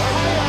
Bisa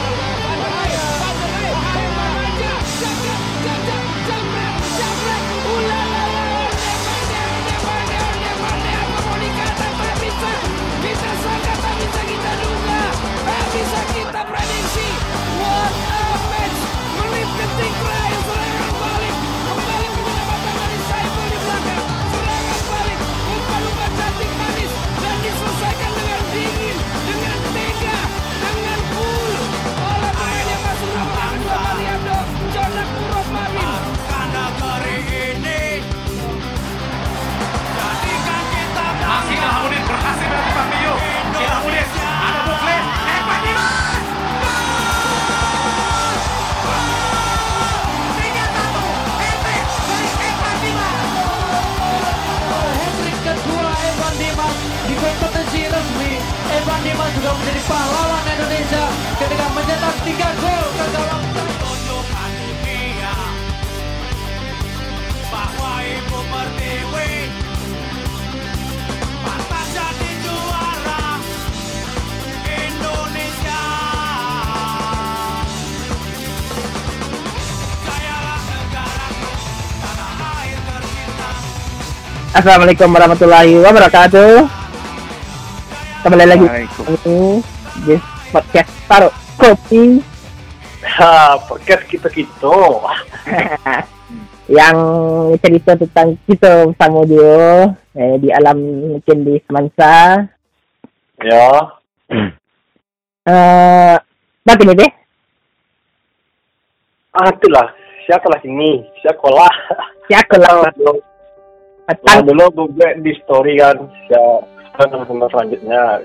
Juga menjadi pahlawan Indonesia ketika mencetak tiga gol ke gawang Assalamualaikum warahmatullahi wabarakatuh. Kembali lagi kami di podcast Taruh Kopi Ha, podcast kita kita. yang cerita tentang kita bersama dia eh, di alam mungkin di Semansa. Ya. Eh, berapa ni deh? Ah, itulah. Siapa lah sini? Siapa lah? Siapa lah Dulu, dulu gue di story kan. Siapa sama selanjutnya.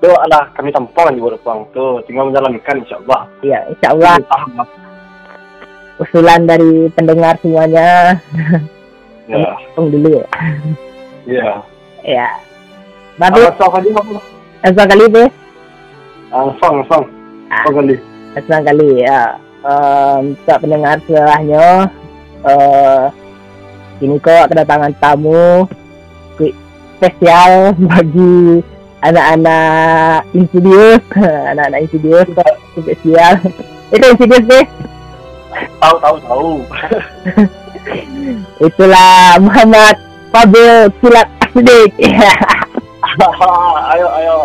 Itu adalah kami tampang di Borepang tuh. Tinggal menjalankan insya Allah. Ya, insya Allah Ah, usulan dari pendengar semuanya. Ya. Tunggu dulu ya. Ya. Ya. Apa Bagus, song aja apa? langsung kali deh. Ah. Ah. Kali. Kali ya. Um, untuk pendengar setelahnya, uh, ini kok kedatangan tamu spesial bagi anak-anak Insidious, anak-anak Insidious spesial. Itu Insidious deh. Tahu, tahu, tahu. Itulah Muhammad Fadil Kilat Asdik. ayo, ayo.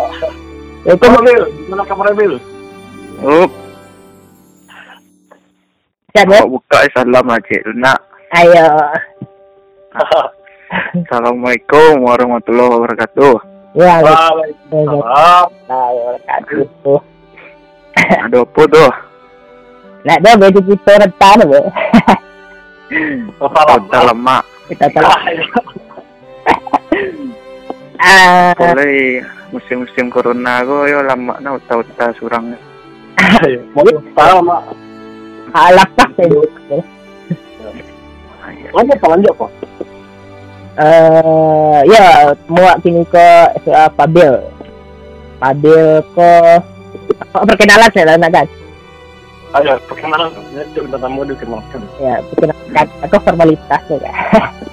Itu Bil, gimana kabarnya Bil? Oh, siapa? kok buka salam aja Luna. Ayo. Assalamualaikum warahmatullahi wabarakatuh. Ya, Waalaikumsalam. wabarakatuh. Ada apa tuh? Nak dah baju kita rentan apa? Salam. Kota lemak. Kita ah Boleh musim-musim corona ko yo lama na uta-uta surang. Mau salam, Mak. alakah saya. Lanjut, Pak, lanjut, Pak. Eh ya muak kini ke uh, Pabil. Pabil ke oh, perkenalan saya lah kan. Ayo, perkenalan. Itu kita tamu kenalkan. Ya, perkenalan aku formalitas ya. kan.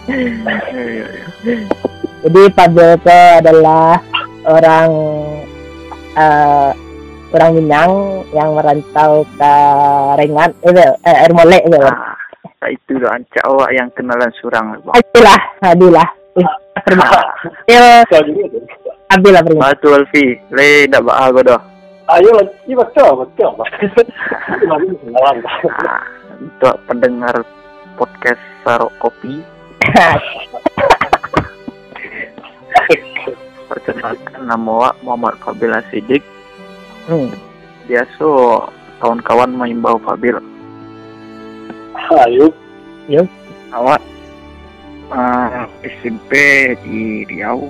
Iya, iya, iya. Jadi Pabil ke adalah orang eh orang Minang yang merantau ke Rengan, eh, eh Air Molek gitu. Ah, tak itu doh ancak awak yang kenalan surang bang. Adilah, adilah. Eh, Terima kasih. Saya juga tu. Abil lah terima. Batu Alfi, le dak ba aku doh. Ayo, ini betul, betul. Pak. Lagi. Pak. Ah, untuk pendengar podcast Sarok Kopi, perkenalkan nama awak Muhammad Fabil Asidik. Hmm. Biasa kawan-kawan mengimbau Fabil. Ayo. awak uh, SMP di Riau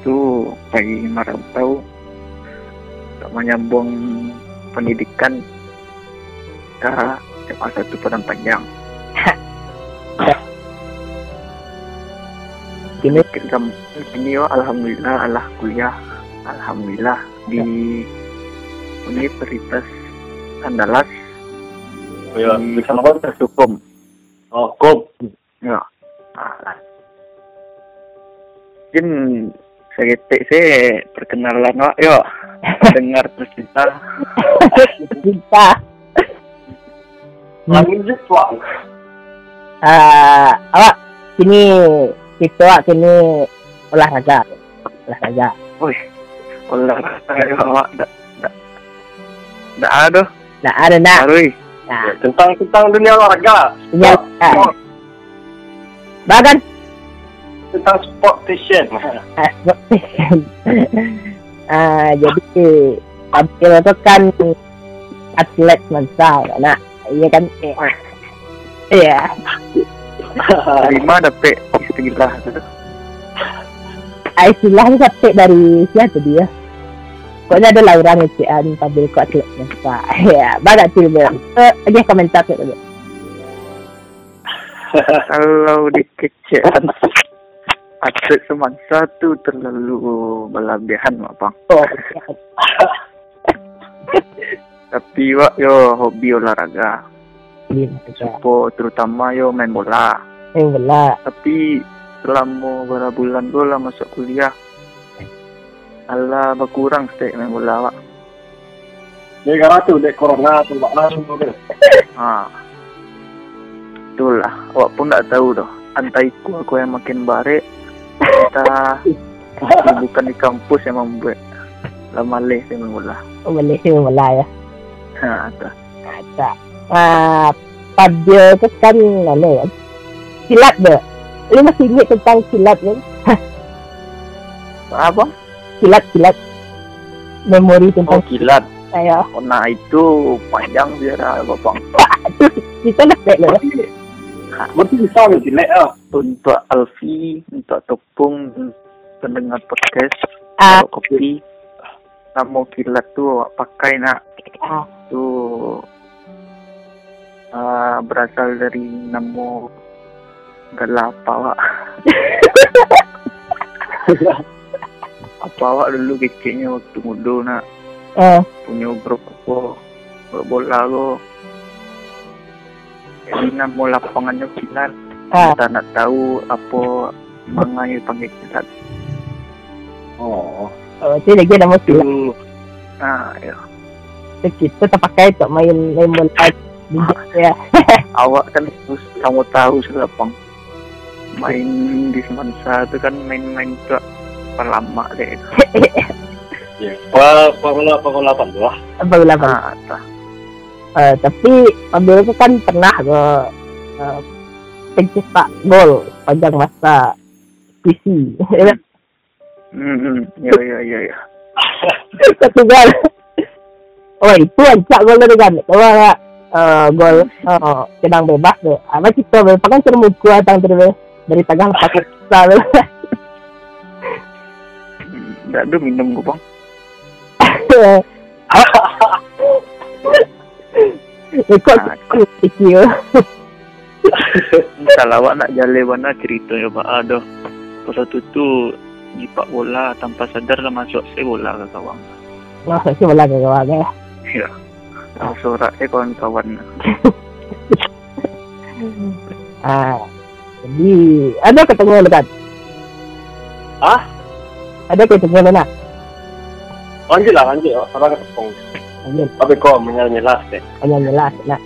itu pergi merantau. Untuk menyambung pendidikan ke SMA satu Padang Panjang. Kini Kita ini oh, alhamdulillah Allah kuliah. Alhamdulillah di Universitas Andalas ya, di bisa apa? Fakultas Hukum. Oh, kop. Ya. Ah. Mungkin saya saya perkenalan Wak, yo. dengar tercinta Kita Langit Jepang. eh awak sini kita awak sini olahraga olahraga wih olahraga ya awak dak dak dak ada nah ada nak Nah Tentang tentang dunia olahraga. punya Sport, bagan tentang sport station. ah, ah jadi Abdul itu kan atlet mensal nak? Iya kan? Iya. Lima dapet istilah tu Ah, istilahnya sampai dari siapa dia Pokoknya ada lah orang ecean pada atlet mensal ya bagan tu dia. Eh, dia komentar tu dia. Kalau di kecean atlet semangsa tu terlalu berlebihan mak bang oh tapi wak yo hobi olahraga. Ini juga po terutama yo main bola. Yang bola. Tapi selama beberapa bulan tu lah masuk kuliah Alah berkurang main bola wak Dia gara tu dek corona tu bak lalu tu. ha. Itulah Awak pun tak tahu dah Antara ikut aku yang makin barik Entah Bukan di kampus yang membuat Lama leh saya main bola oh, boleh sih bola ya Ha, tu. ada ah pada tu kan mana ya silat dia Lu masih ingat tentang silat kan? Apa? Silat, silat. Memori Oh, tentang kilat. saya. Oh, nah itu panjang dia dah, Bapak. Kita nak baik lah. Mesti bisa jelek ah. Untuk Alfi, untuk Topung, pendengar podcast, Ah, kalau kopi, nama kilat tu awak pakai nak ah, tu uh, berasal dari nama gelapa awak. apa awak dulu kecilnya waktu muda nak ah, punya grup apa grup bola ko jadi nama lapangannya kilat ah. kita nak tahu apa mangai panggil kilat Oh. Oh, tu lagi nama silat. Tu. ah ya Kita tak pakai untuk main main bola. Ya. awak kan harus kamu tahu selapang main di Semansa tu kan main-main tu lama deh Ya. Pa pangula pangula pan tu lah. Apa bola apa? ah. Uh, tapi Abdul tu kan pernah ke uh, pencetak gol panjang masa PC. hmm, hmm. ya ya ya ya Satu gol. Oh itu ancak gol tu kan. Tak? Uh, gol uh, sedang bebas tu. Apa kita bebas kan datang tu dulu. Dari tengah lepas tak ada minum gua bang Ikut aku kecil. kalau awak nak jalan mana cerita ya pak ada pasal tu tu jipak bola tanpa sadar lah masuk saya bola ke kawan Nah, saya bola ke kawan ya. ya Tahu sorak saya kawan-kawan Ah, jadi ada ketemu dekat. Ah? Ada ketemu mana? Lanjut lah lanjut. Orang ketepung. Lanjut. Tapi kau menyelas deh. hanya jelas nah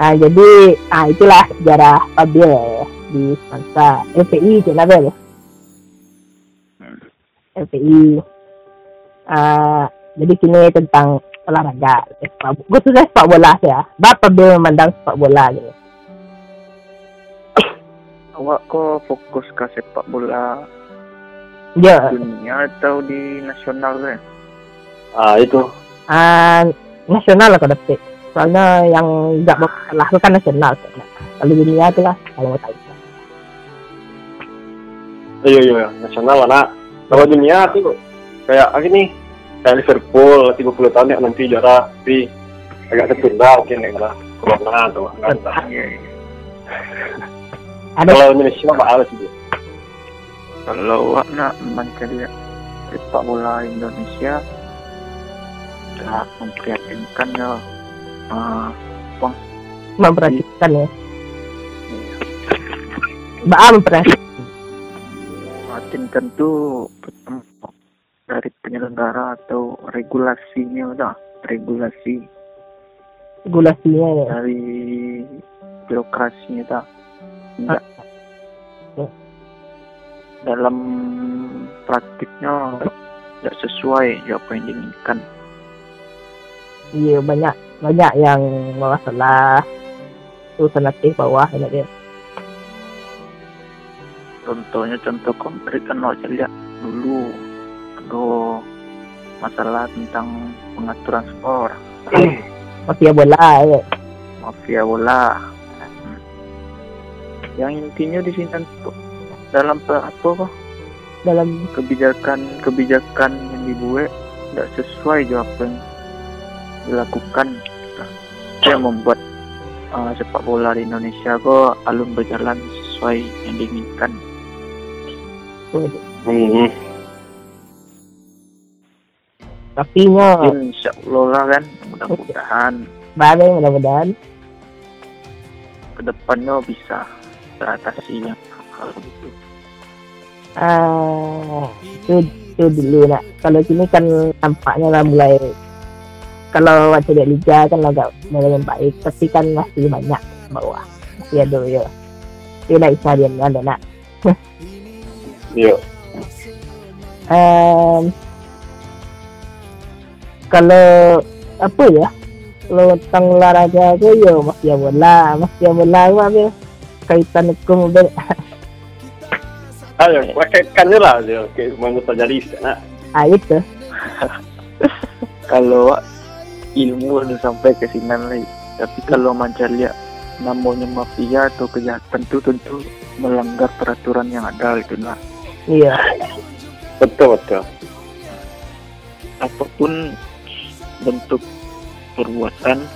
ah jadi ah itulah sejarah Fabio di masa LPI je level LPI ah jadi kini tentang olahraga sepak gue sudah sepak bola ya berapa Fabio memandang sepak bola gitu awak kok fokus ke sepak bola ya dunia atau di nasional kan Ah itu. ah nasional lah kalau dapat soalnya yang nggak berkalah itu kan nasional kalau dunia itu lah kalau mau tahu Iya iya nasional anak. Kalau dunia tuh kayak ah, gini kayak Liverpool 30 tahun ya nanti juara tapi agak tertunda mungkin ya lah corona atau enggak entah. Iya, iya. ada Kalau Indonesia bakal sih. Kalau awak nak mencari sepak bola Indonesia tak memprihatinkan ya Ah, memperhatikan ya? Mbak memperhatikan memprihatinkan. Tu pertama dari penyelenggara atau regulasinya udah regulasi. Regulasinya ya. dari birokrasinya dah enggak. Ya. Dalam praktiknya tidak sesuai ya apa yang diinginkan Iya banyak banyak yang masalah urusan aktif bawah dia. contohnya contoh konkret kan saya lihat dulu ada masalah tentang pengaturan skor Mafia bola ya. mafia bola Hmm. yang intinya di sini tuh dalam apa? Dalam kebijakan kebijakan yang dibuat tidak sesuai juga apa yang dilakukan. Itu yang membuat uh, sepak bola di Indonesia kok alun berjalan sesuai yang diinginkan. Hmm. tapi nya insya Allah lah kan mudah-mudahan. Balik mudah-mudahan. Ke depannya bisa teratasi yang itu ah itu dulu nak. Kalau sini kan nampaknya lah mulai kalau waktu di liga kan agak mulai membaik tapi kan masih banyak bawah. Masih ada ya. Itu nak bisa dia ada nak. Iya. um, kalau apa ya? Kalau tentang olahraga tu ya mafia bola mafia bola apa ya? kaitan hukum kaitkannya lah dia. Kayak mana terjadi di sana. ah itu kalau ilmu udah sampai ke sini lagi tapi kalau macam lihat namanya mafia atau kejahatan itu tentu melanggar peraturan yang ada itu nah iya Betul betul. apa pun bentuk perbuatan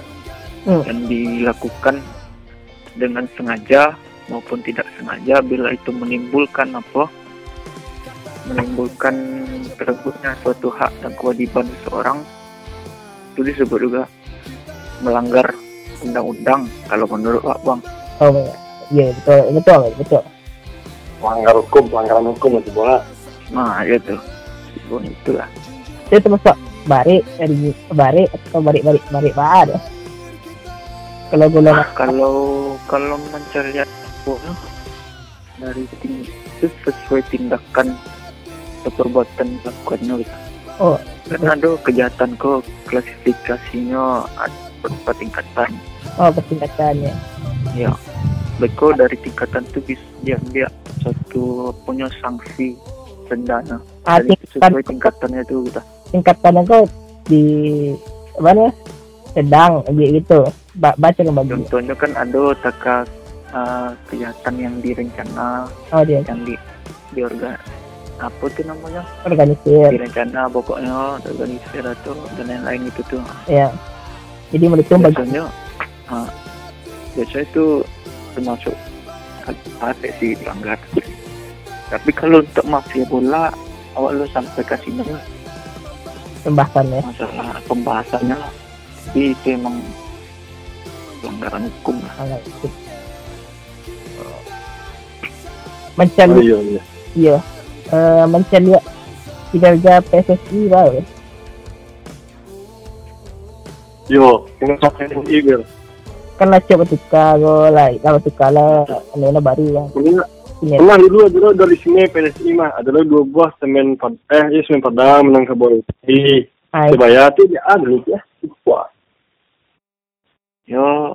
Hmm. yang dilakukan dengan sengaja maupun tidak sengaja bila itu menimbulkan apa? Menimbulkan tersebutnya suatu hak dan kewajiban seseorang itu disebut juga melanggar undang-undang kalau menurut Pak Bang. Oh iya betul. Betul betul. Melanggar hukum, pelanggaran hukum itu bola. nah itu itu itulah. Itu termasuk balik dari balik atau balik balik balik balik kalau golongan kalau kalau mencari apa, dari ting itu sesuai tindakan atau perbuatan dilakukannya gitu. Oh, kan ada kejahatan kok klasifikasinya ada tingkatan. Oh pertingkatannya ya. Beko dari tingkatan itu bisa diambil satu punya sanksi dendana ah tingkatan sesuai tingkatannya itu gitu. tingkatannya kau di mana sedang gitu. Ba baca ke bagi contohnya kan ada taka uh, kejahatan yang direncana oh dia. yang di diorgan apa tuh namanya? Organisir. Direncana pokoknya organisir atau dan lain-lain itu tuh. Ya jadi mereka biasanya ah, biasanya itu termasuk ada sih pelanggar. Tapi kalau untuk mafia bola awal lo sampai ke sini pembahasannya masalah pembahasannya tapi itu emang pelanggaran hukum lah mencari Oh, iya, iya. iya. Eh mencari kinerja PSSI baru Yo, ini sampai Eagle. kan lah coba tukar go lah kalau tukar lah ini baru ya Pernah, ini. Pernah dulu adalah dari sini PSI mah. Adalah dua buah semen pad eh ya semen padang menang ke ah Sebaya tuh dia ada ya. Wah, ya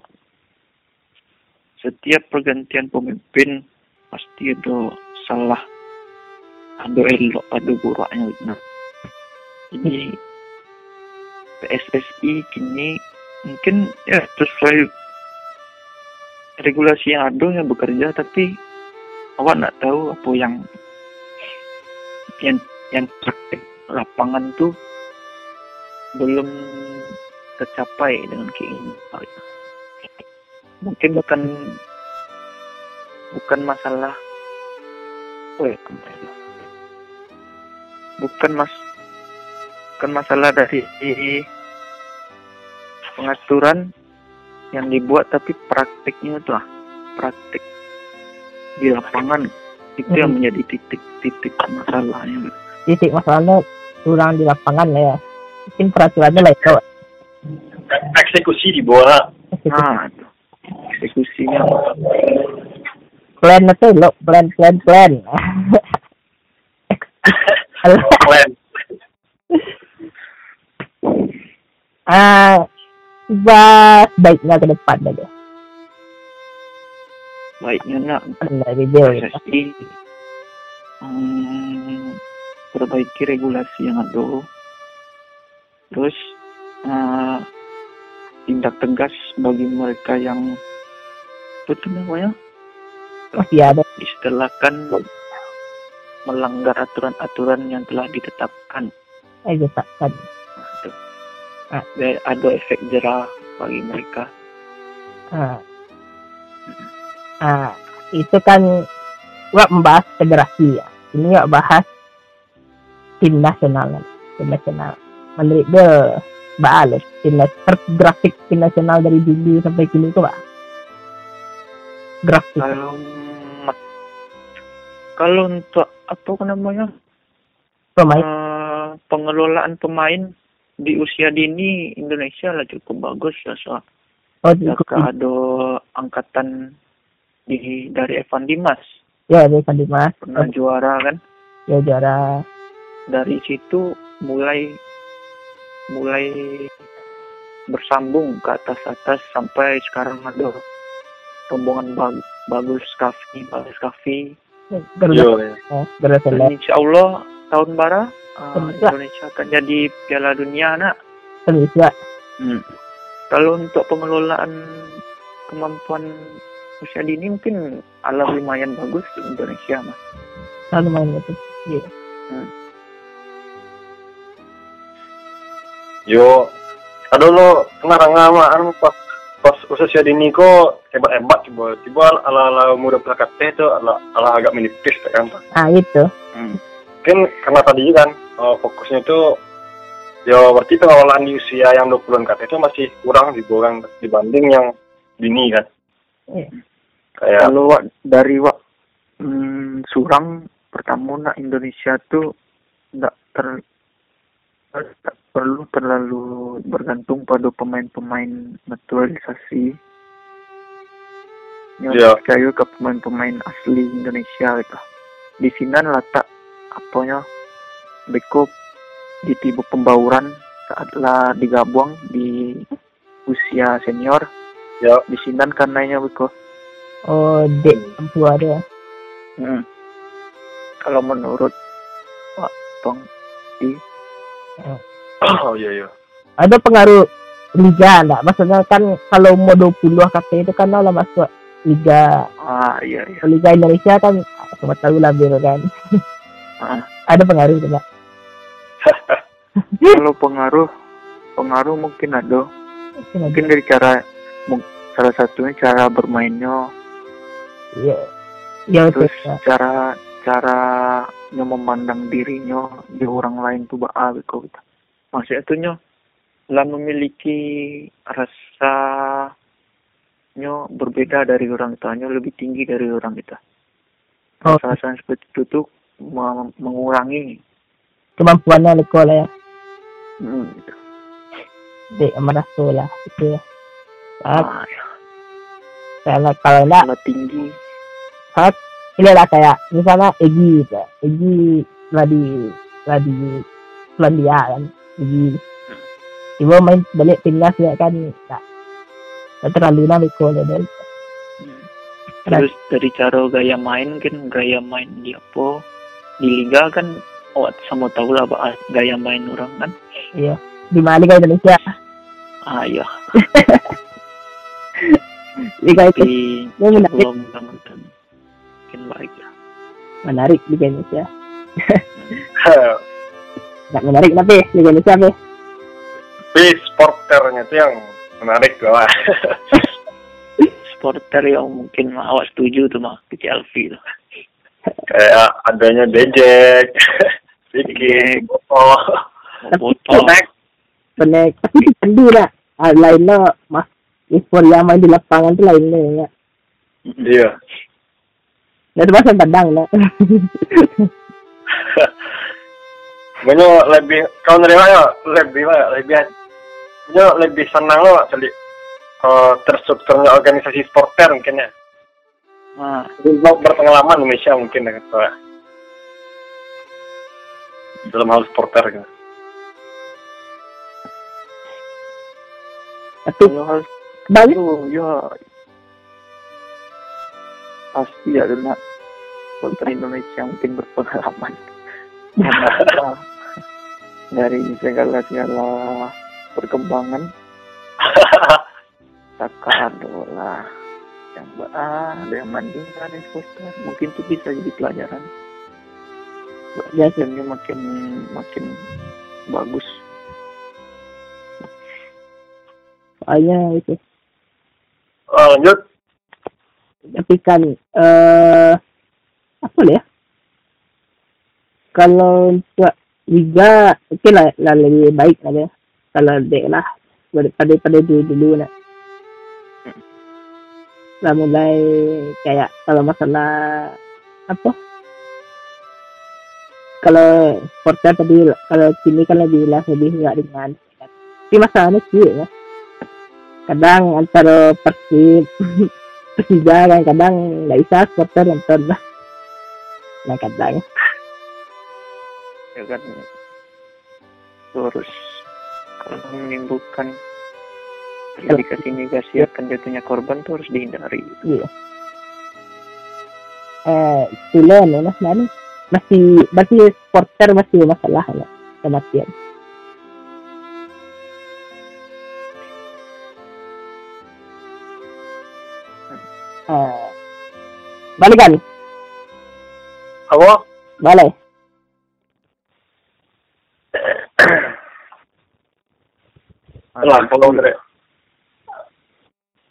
setiap pergantian pemimpin pasti ada salah. Ada elok ada buruknya nah. Ini PSSI kini mungkin ya sesuai regulasi yang ada yang bekerja tapi awak nak tahu apa yang yang yang praktek lapangan tuh belum tercapai dengan keinginan. Mungkin bukan bukan masalah oh ya, kembali. bukan mas bukan masalah dari pengaturan yang dibuat tapi praktiknya itu lah praktik di lapangan itu yang Hmm. menjadi titik-titik masalahnya titik masalahnya kurang di lapangan lah ya mungkin peraturannya lah itu eksekusi di bawah Nah, itu. Eksekusinya. Plan itu lo plan plan plan plan ah bahas baiknya ke depan aja. Baiknya nak. Ya. PSSI hmm, perbaiki regulasi yang ada. Terus eh, tindak tegas bagi mereka yang itu namanya masih ada istilahkan melanggar aturan-aturan yang telah ditetapkan. aja tak kan Itu. Dan ada efek jerah bagi mereka. ah. ah itu kan gua membahas federasi ya ini gua bahas tim nasional tim nasional menurut dia Baalus tim nas- per- grafik tim nasional dari dulu sampai kini itu pak grafik Kalau kalau untuk apa namanya? Pemain. Eh, pengelolaan pemain di usia dini Indonesia lah cukup bagus ya so oh ada angkatan di dari Evan Dimas. Ya ini kan Dimas. Pernah juara kan? Ya juara. Dari situ mulai mulai bersambung ke atas atas sampai sekarang ada rombongan bag- bagus Kavi bagus Kavi Garuda yo ya. insya Allah tahun bara eh, Semoga. Indonesia akan jadi Piala Dunia nak Indonesia Hmm. Kalau untuk pengelolaan kemampuan usia dini mungkin ala lumayan bagus di Indonesia mas. selalu main itu iya yo ada lo ngarang sama anu pas pas usia dini kok hebat hebat coba coba ala ala muda pelakat teh itu ala ala agak menipis kan ah itu mungkin karena tadi kan eh, fokusnya itu ya berarti pengelolaan di usia yang 20-an ke atas itu masih kurang diborang dibanding yang dini kan. Iya. kayak Kalau wak, dari wak hmm, surang pertama nak Indonesia tuh tidak ter tak perlu terlalu bergantung pada pemain-pemain naturalisasi. Yang Ya. percaya ke pemain-pemain asli Indonesia gitu. Di sini letak apanya beko di tiba pembauran saatlah digabung di usia senior ya di sini karenanya beko oh dek lampu ada Hmm. Kalau menurut Pak Bang oh iya iya. Ada pengaruh liga enggak? Maksudnya kan kalau mau 20 KT itu kan lah masuk liga. Ah iya iya. Liga Indonesia kan semua tahu lah Bir kan? Ah. ada pengaruh enggak kalau pengaruh pengaruh mungkin ada. Mungkin ada. mungkin dari cara salah satunya cara bermainnya. Ya ya itu terus cara cara memandang dirinya di orang lain tuh baa gitu maksudnya tuh nyo lah memiliki rasa nyo berbeda dari orang tuanya lebih tinggi dari orang kita. Oh. rasa seperti itu tuh me- mengurangi kemampuannya Leko lah ya? Hmm, gitu. dek merasa lah itu ya. Saat Ah, ya. karena kalau enggak Kalau tinggi. Ini lah kayak misalnya Egi gitu. Egi lah di lah di Selandia kan. Egi tiba main balik timnas ya kan. Tak terlalu lah dia. Hmm. Terus dari cara gaya main kan gaya main di apa? Di liga kan oh sama tahu lah bah, gaya main orang kan. Iya. Di mana Liga Indonesia? Ah iya. Liga itu. Sebelum mungkin baik ya. Menarik Liga Indonesia. Nggak menarik tapi Liga Indonesia tapi tapi sporternya itu yang menarik lah. Supporter yang mungkin awak setuju tuh mah ke Chelsea tuh kayak adanya Dejek Vicky oh botol. Benar tapi di Pandu lah ah, lainnya mas euforia main di lapangan tuh lainnya ya. Iya Itu bahasa tendang lah. Banyak lebih kau nerima ya lebih lah lebih banyak lebih senang lo kali eh, terstrukturnya organisasi supporter mungkin ya. Nah, Untuk berpengalaman Indonesia mungkin dengan saya. Dalam hal supporter gitu. Tapi kalau hal balik itu ya pasti supporter Indonesia mungkin berpengalaman dari segala segala perkembangan Takado lah yang ah, ada yang mandi ada yang supporter mungkin itu bisa jadi pelajaran ya sih. Sistemnya makin makin bagus soalnya itu Oh, lanjut. tapi kan eh apa ya kalau untuk liga mungkin lah, lah lebih baik lah ya kalau dek lah daripada pada dulu dulu nak lah mulai kayak kalau masalah apa? Kalau supporter tadi kalau kini kan lebih lah lebih enggak dengan. Tapi masalahnya sih ya. Kadang antara persib Persija kan kadang nggak bisa supporter nonton lah nah kadang ya kan terus kalau menimbulkan indikasi-indikasi akan jatuhnya korban tuh harus dihindari iya. Eh ya mas Nani masih masih supporter masih masalah ya kematian. Eh balikan Apa? balik Lah, kalau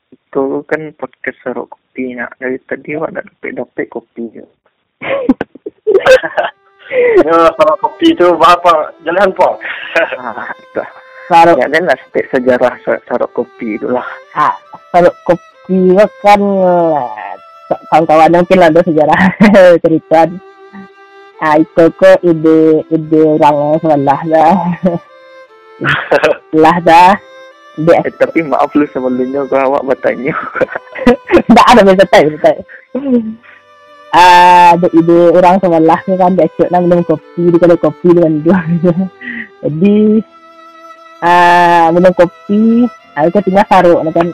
itu kan podcast serok kopi nak. Dari tadi wak nak dapat kopi je. Ya, kopi itu apa? Jalan po. ah Kalau ya kan lah sejarah serok kopi itulah ah, kalau kopi kan eh, kawan-kawan mungkin ada sejarah cerita ah itu kok ide ide orang sebelah dah. Sebelah dah. Dia eh, tapi maaf lu sebelumnya kau awak bertanya. Tak ada bisa tahu ah ada ide orang sebelah ni kan dia cek nak minum kopi dia kalau kopi dengan dua jadi ah minum kopi aku tinggal saruk kan.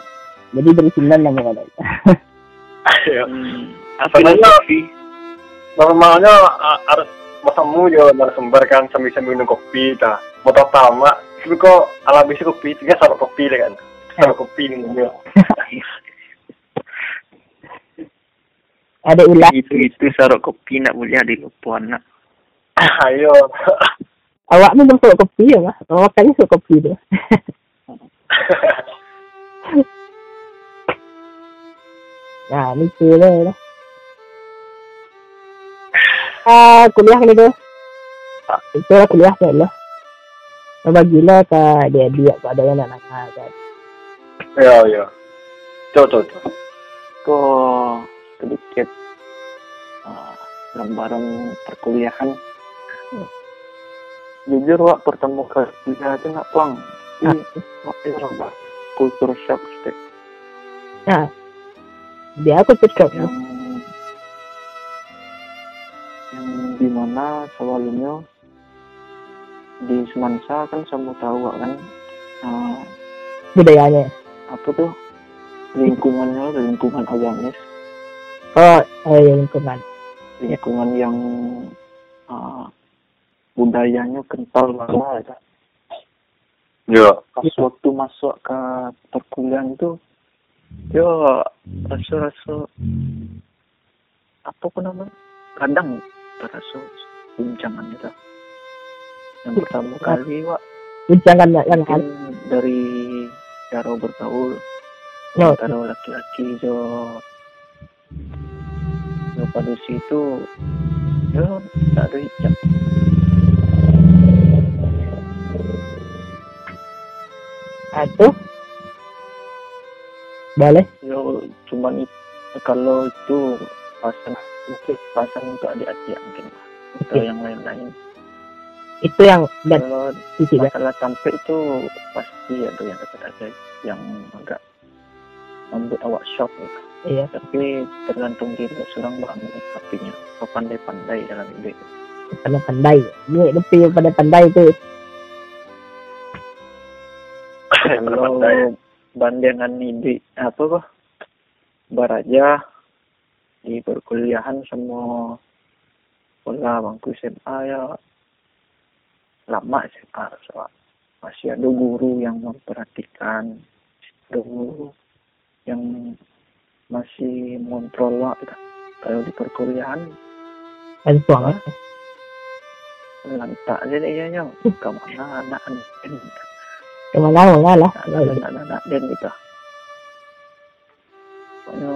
Jadi dari sini nama mana Ya. apa Sebenarnya- kopi Normalnya harus masamu jo narasumber kan sambil-sambil minum kopi ta. Mau tamak, tapi kok ala bisa kopi, tiga sarap kopi lah kan. Sarap kopi nih ya. ada ulah itu itu serok kopi nak boleh ada lupuan nak Ayo. awak minum saruk kopi ya mas makanya saruk kopi tu nah ni tu lah ah kuliah ni tu ah, itu lah kuliah tu lah bagilah ke dia dia ke ada yang nak nak kan? Ya, ya. Tuh, tuh, tuh. kok sedikit uh, lembaran perkuliahan. Jujur wak pertemu ke kuliah itu nak pang ini itu kultur shock sih dia aku cocok yang yang di mana sebelumnya di Semansa kan sama tahu kan? Uh, budayanya. apa tuh? Lingkungannya lingkungan agamis oh oh ya lingkungan. Lingkungan yang uh, budayanya kental banget ya. Ya. pas waktu masuk ke perkuliahan itu ya rasa-rasa apa pun namanya kadang terasa guncangan itu. Yang pertama kali wak. Guncangan yang mungkin dari cara bergaul. No antara laki-laki jo. Jo pada situ ya tak ada hijab. Itu boleh? Yo cuman kalau itu pasang mungkin pasang untuk adik-adik mungkin. Atau yang lain-lain. Itu yang dan kalau kan masalah tampil itu pasti ada yang dekat aja yang agak membuat awak shock gitu. iya. Tapi tergantung diri seorang mbak menyikapinya kau pandai-pandai dalam hidup. Pandai-pandai. Ini lebih pandai-pandai itu. Kalau bandingan ini apa kok? Baraja di perkuliahan semua sekolah bangku SMA ya. Lama SMA so, masih ada guru yang memperhatikan ada guru yang masih mengontrol lah kalau di perkuliahan dan suang lantak aja deh ya yang ke mana anak anak ke mana mana lah anak-anak dan gitu pokoknya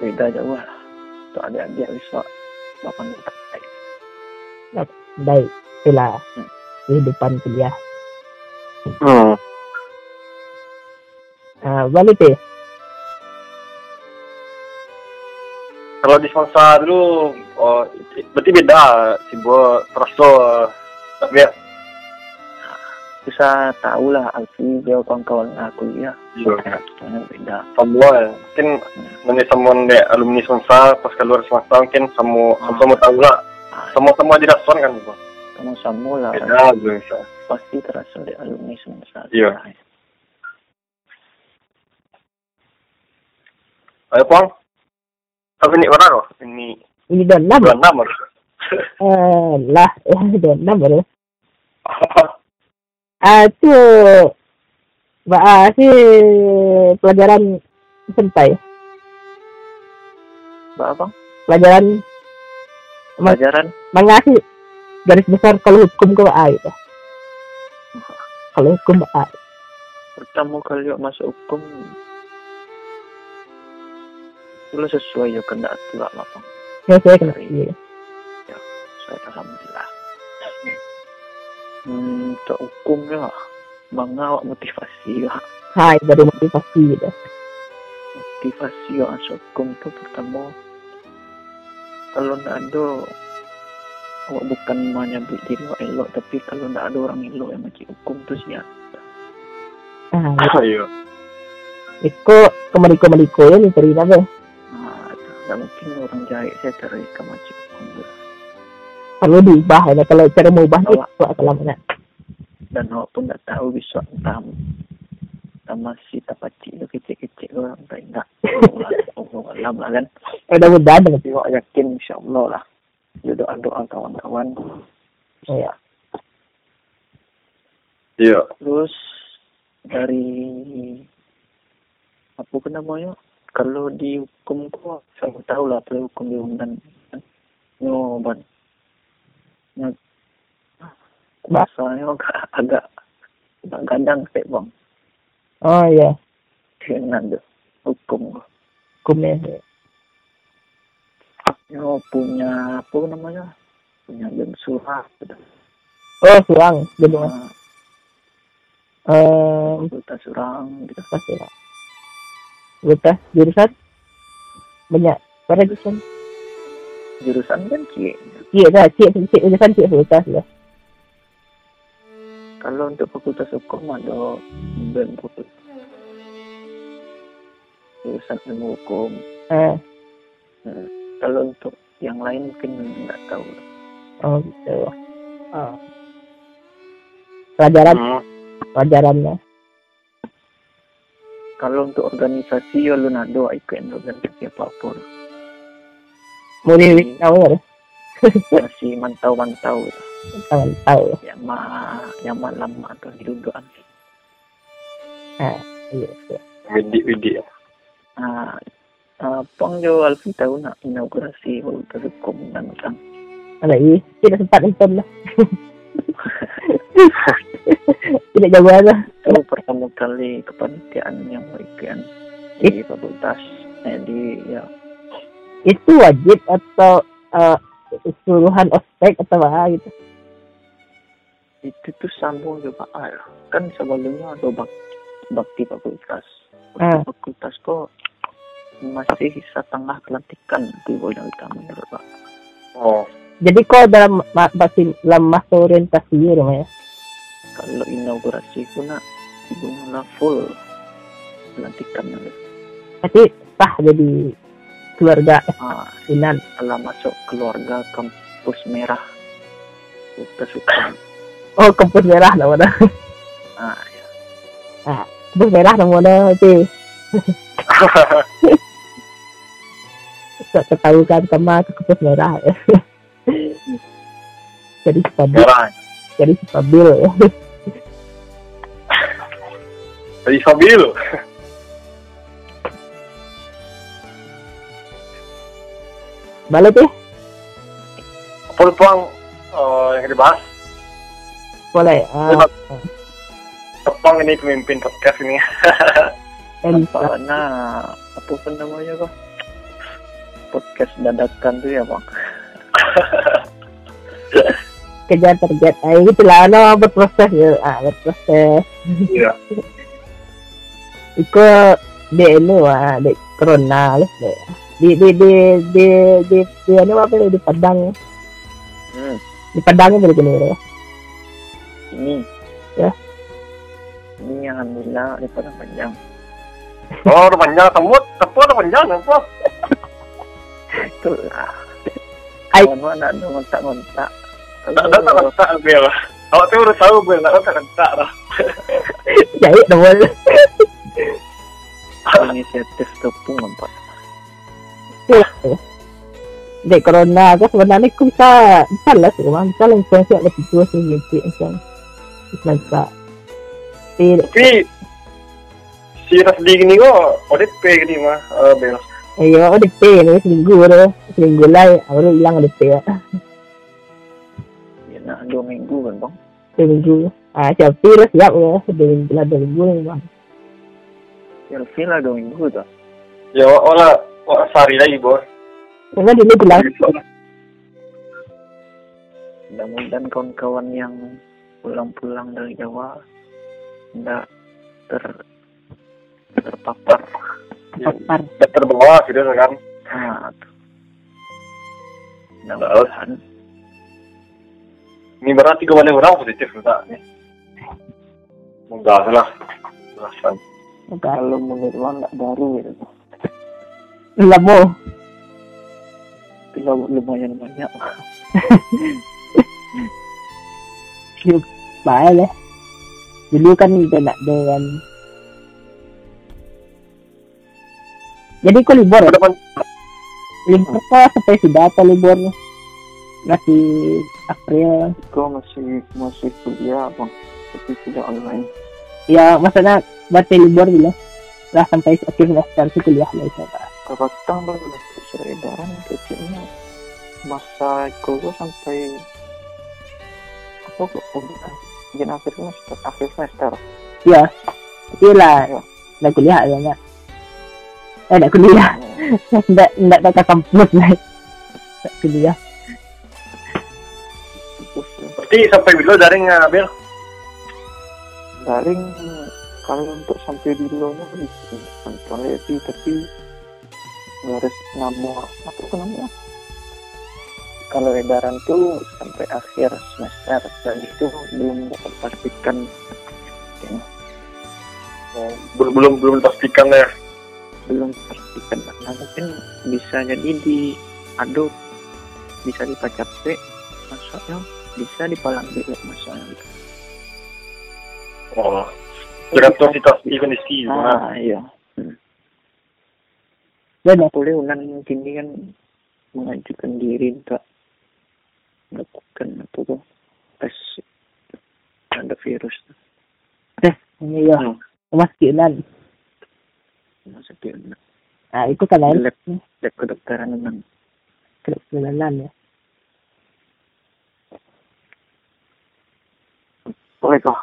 beda jauh lah untuk adik-adik bisa bapak baik baik. Itulah kehidupan kuliah. Hmm. nah, balik deh Kalau di semasa dulu, oh, berarti beda sih buat terasa tapi ya, bisa tahu lah Alfi dia kawan-kawan aku ya iya, soalnya beda semua ya. Mungkin nanti semua dek alumni semasa pas keluar semasa mungkin semua Ah. semua tahu lah. Semua semua di Rason kan, Bu. sama-sama lah Beda pasti terasa di alumni semesta Iya. Ayo Pong. Apa ini mana kok? Ini ini dan enam bulan enam eh lah lah dan enam baru ah itu si pelajaran santai Mbak apa? Pelajaran pelajaran? mengasih garis besar kalau hukum ke A itu. Kalau hukum A. Pertama kali masuk hukum dulu sesuai ya kena tidak lapang ya saya kena iya. saya alhamdulillah hmm, untuk hukum ya mengawak motivasi ya hai dari motivasi gitu motivasi yang masuk hukum tuh pertama kalau nggak ada awak bukan menyabik diri awak elok tapi kalau nggak ada orang elok yang macam hukum tuh sia ah Iya. itu kemeriko meriko ya nih terima deh nah, nggak mungkin orang jahit saya cari ke macam hukum tu. Perlu diubah ya kalau cara mau ubah Awak. itu salah mana dan awak pun nggak tahu bisa entah entah masih tak pacik tu kecil-kecil orang tak ingat Allah alam lah kan udah mudah dengan tapi awak yakin insyaAllah lah dia doa-doa kawan-kawan ya Iya. Terus dari apa ke namanya? Kalau di hukum ku saya tahu lah kalau hukum di Undan. Yo ban. Ya, bahasanya agak agak agak gadang sih bang. oh iya Dengan hukum ku. hukumnya Yo punya apa namanya? Punya jam surat. oh surang gedung Uh, eh kita surang gitu. pasti lah Buta jurusan banyak pada jurusan Jurusan kan cik. iya dah cik cik jurusan cik fakultas lah Kalau untuk fakultas hukum ada sembilan fakultas. Jurusan ilmu hukum. eh Kalau untuk yang lain mungkin nggak tahu. oh gitu oh. pelajaran Hmm. pelajarannya Kalau untuk organisasi ya lu nado ikut organisasi apa apa. Mau di tahu ya Masih mantau-mantau. jangan tahu Yang ma yang malam atau di dudukan. iya iya. Widi Widi. Ah, ah, Pong Jo Alfi tahu nak inaugurasi fakultas hukum dan utang. Alah, iya. Tidak sempat nonton lah. Tidak jago aja. Itu pertama kali kepanitiaan yang berikan di fakultas. Eh, di ya Itu wajib atau eh, suruhan ospek atau apa gitu. itu tuh sambung juga ah, kan sebelumnya ada bak bakti fakultas Ah. bakti fakultas kok masih setengah pelantikan di bidang utama menurut pak Oh. Jadi kok dalam ma- masih dalam masa orientasi gitu ya? Kalau inaugurasi ku nak bunga full pelantikan nanti. Berarti sah jadi keluarga Ah, Inan. setelah masuk keluarga kampus merah. Suka. Oh, kampus merah namanya. Ah, ya. Kampus merah namanya itu. Tak ketahui kan sama ke kampus merah. jadi stabil, jadi stabil. Jadi stabil. Balik ya? Tuh Bang eh, yang dibahas? Boleh. Uh, Tepang ini pemimpin podcast ini. Karena apa pun namanya kok? Podcast dadakan tuh ya bang. kejar target. Ah, gitu lah. No, berproses ya. Ah, berproses. Iya. Iko di ini wah di corona lah deh. Di di di di di di ini apa ya, di Padang. Hmm. Di Padang itu gini ya. Ini. Ya. Ini yang alhamdulillah daripada panjang. Oh, panjang temut, tepu udah panjang apa? Itulah. Ai. Kawan mana ada ngontak-ngontak. Tak ada tak letak Bel. Awak tuh udah tahu Bel, tak ada tak letak dah. Jadi double. Inisiatif tepung empat. Di corona kan sebenarnya aku bisa bisa lah sih, bang. Bisa lah influensi ada video sih gitu macam. Bisa. Di Tapi si Rasdi gini kok ODP gini mah eh, Bel. Ayo, ODP ni seminggu tu. Seminggu lah, baru hilang ODP ya. Ya nak dua minggu kan bang. Seminggu. Ah, siap lah siap ya. Dua minggu lah, dua minggu ni bang. Selfie lah dua minggu tu. Ya, olah, olah sehari lagi bos. Memang dulu bilang, Mudah-mudahan kawan-kawan yang pulang-pulang dari Jawa tidak ter terpapar. papar. Tidak terbawa gitu kan. Nah. Mudah-mudahan Ini berarti banyak orang positif tak nih. Enggak lah. Kalau menurut bang nggak baru gitu. Lamo. Kalau lumayan banyak. Baik lah. Dulu kan kita nak dengan jadi kau libur? Libur apa? Sampai sudah atau libur masih April. Kau masih masih kuliah bang, tapi tidak online. ya maksudnya berarti libur dulu lah. Sampai akhir semester kuliah lah itu Pak. Kebatang baru surat edaran kecilnya. Masa gua sampai apa kok udah jadi akhir semester akhir semester. Ya itu lah. Ya. dah kuliah ya enggak eh dah kuliah. Enggak enggak tak ke kampus lah tak kuliah. Ya. berarti sampai dulu daring nggak Bel? daring kalau untuk sampai di luarnya kantornya sih tapi harus nama apa tuh namanya kalau edaran tuh sampai akhir semester dan itu belum dapat pastikan Oh, belum belum belum pastikan ya. belum pastikan nah, mungkin bisa jadi di aduk bisa di pacape masuknya bisa di palang B masuknya gitu. Oh. Tuh situasi kondisi ah iya ya boleh unan kini kan mengajukan diri untuk melakukan apa tuh? Tes ada virus ini ya. Kemaskinan masa dia nah itu kan lain. Lab lab kedokteran unan kemaskinan ya. Boleh kok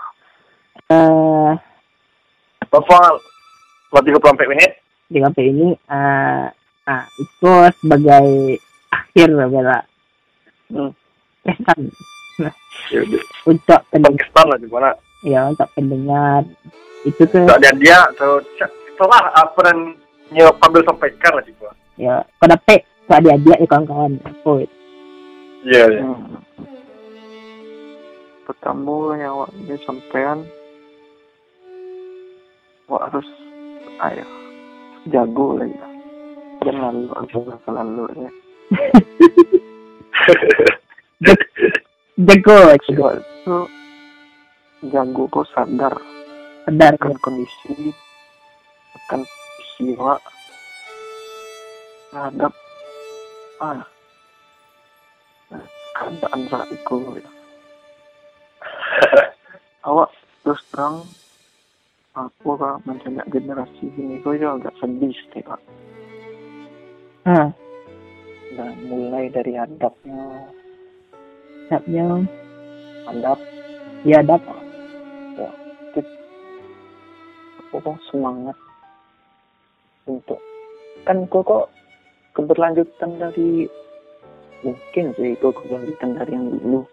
eh Bapak, buat 34 menit. Di KP ini eh ah itu sebagai akhir bela Hmm. pesan Ya udah. untuk pendengar gimana? ya untuk pendengar itu tuh Tak ada dia atau setelah apa dan nyewa ambil sampaikan lah juga. ya kau dapet kau adik-adik ya kawan-kawan oh Iya, iya. Hmm. Pertama yang awak ini sampean awak harus ayo jago lah ya. Jangan lalu aku selalu ya. Jago. Kedua itu jago kok sadar Sadar. akan kondisi akan siwa terhadap ah keadaan saat itu ya. awak terus terang aku kak mencari generasi ini kok juga agak sedih sih kak Ah, dan mulai dari adabnya siapnya. adab Ya, dapat. aku kok semangat untuk kan kok kok keberlanjutan dari mungkin sih kok keberlanjutan dari yang dulu.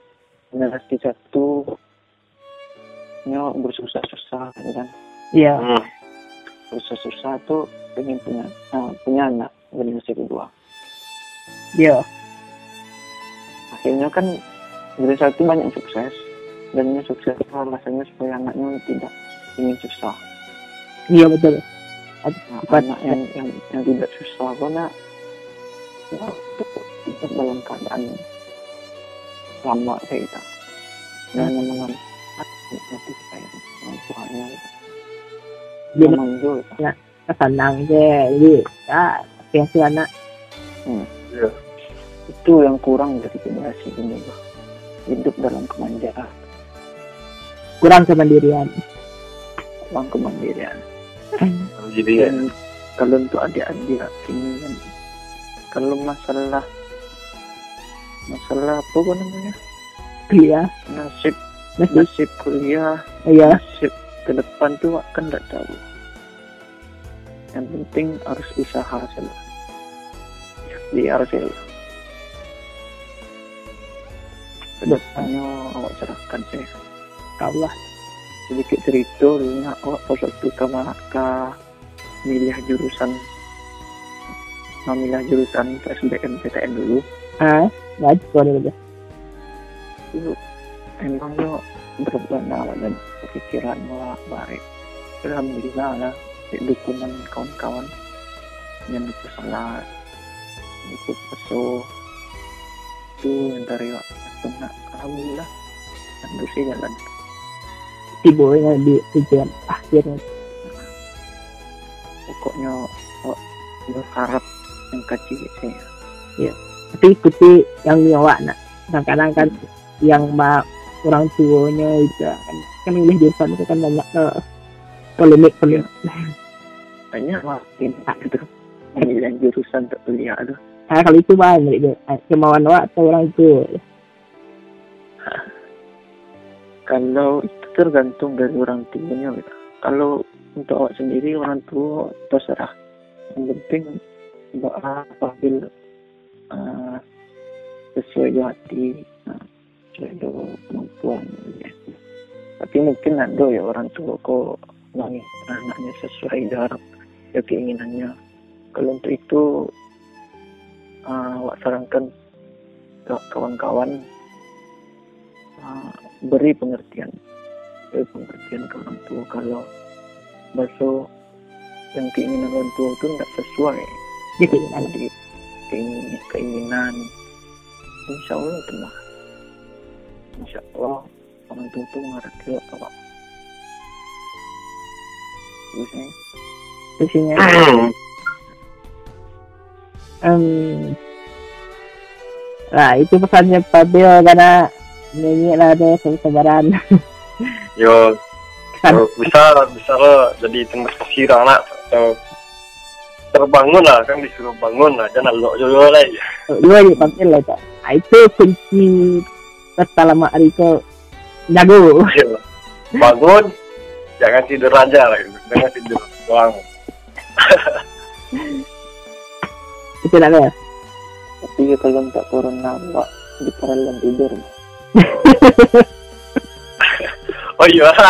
Generasi satu nya bersusah-susah kan Iya. Hmm. bersusah-susah tuh pengen punya ah, punya anak generasi kedua Iya. akhirnya kan generasi satu banyak sukses dan yang sukses itu alasannya supaya anaknya tidak ingin susah Iya, betul. Nah, anak yang, yang yang tidak susah karena ya, itu dalam keadaan lama kita dan memang mati kayak orang tuanya Dia memang juga senang je. Jadi, ya, biasa anak. Iya. itu yang kurang dari generasi ini Bro. hidup dalam kemanjaan Kurang kemandirian. kurang kemandirian Jadi ya. kalau untuk adik-adik ini kan kalau masalah masalah apa namanya Kuliah. nasib Nasib. nasib kuliah Iya. nasib ke depan tuh akan nggak tahu. Yang penting harus usaha dia harus ya ke depannya awak serahkan saya. Allah. sedikit cerita dulunya awak pas waktu ke milih jurusan memilih jurusan PSBM PTN dulu. Ah, baca kau dulu. itu emangnya berbana dan pikiran wah baik alhamdulillah lah di dukungan kawan-kawan yang itu salah itu peso itu yang dari waktu alhamdulillah dan terus jalan. Tiburnya di tujuan akhirnya. pokoknya oh, berharap yang kecil saya Tapi ikuti yang nyawa nak. Kadang-kadang kan yang ma orang tuanya itu kan, kan milih jurusan itu kan banyak eh, polemik polemik. banyak makin gitu pemilihan jurusan untuk kuliah tuh Ah, kalau itu banyak itu. Ah, Kemauan awak atau orang tua. kalau itu tergantung dari orang tuanya gitu. kalau untuk awak sendiri orang tua terserah yang penting doa apabila uh, sesuai hati dengan kemampuan ya. tapi mungkin ada ya orang tua kok nangis anaknya sesuai dengan ya keinginannya. Kalau untuk itu uh, sarankan ke kawan-kawan uh, beri pengertian. Beri pengertian ke orang tua kalau bakso yang keinginan orang tua itu tidak sesuai. Dia keinginan. keinginan, keinginan. Insya Allah itu mah insya Allah orang tua itu mengerti apa biasanya Biasanya. Um, nah itu pesannya Pak Bill karena nyanyi lah ada kesabaran. Yo, Kan. bisa bisa lo jadi termotivasi anak atau terbangun lah kan disuruh bangun lah jangan lo juga lah ya. Dua aja panggil lah. Nah, itu kunci hari itu jago. Yo, bangun jangan tidur aja lah gitu. jangan tidur doang Itu lah ya. tapi ya kalau tak corona mbak di dalam tidur oh iya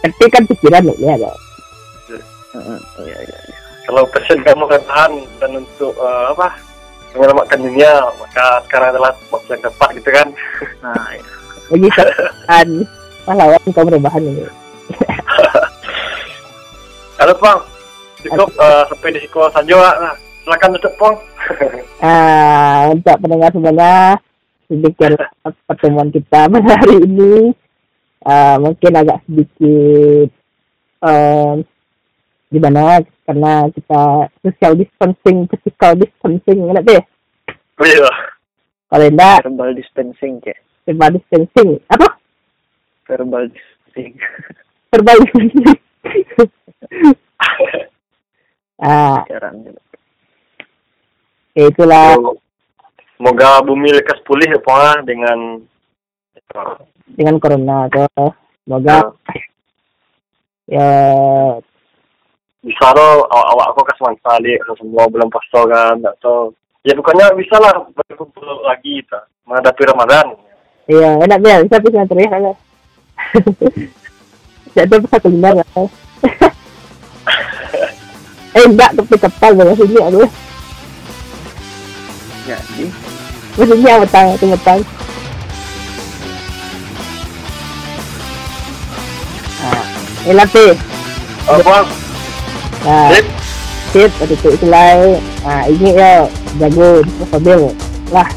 Tapi kan pikiran lo ya iya iya iya. kalau passion kamu kan tahan dan untuk eh, apa menyelamatkan dunia maka sekarang adalah waktu yang tepat gitu kan. Nah, ya. bagi kan pahlawan kaum rebahan ini. Halo Pong cukup eh, sampai di sekolah saja nah, silakan tutup Pong Ah, untuk pendengar semuanya, sedikit pertemuan kita pada hari ini. Ah, mungkin agak sedikit em, gimana karena kita social distancing, physical distancing, enak deh. oh iya Kalau enggak, verbal distancing, Cek. verbal distancing. Apa? Verbal distancing. Verbal distancing. ah, ya itulah semoga bumi lekas pulih ya ah, dengan dengan corona tuh. Semoga ya bisa lo awak-awak aku ke Semansa di semua bulan puasa kan atau ya bukannya bisa lah berkumpul lagi kita menghadapi Ramadan Iya, enak dia. Bisa bisa teriak kan. Jadi bisa keluar lah. eh enggak tapi kepal dari sini aduh. Jadi, Maksudnya betang itu betang. Ah, eh latih. oh, Pong Nah, Sip. sip, itu itu itulah. Nah, ini ya jago, stabil. Lah,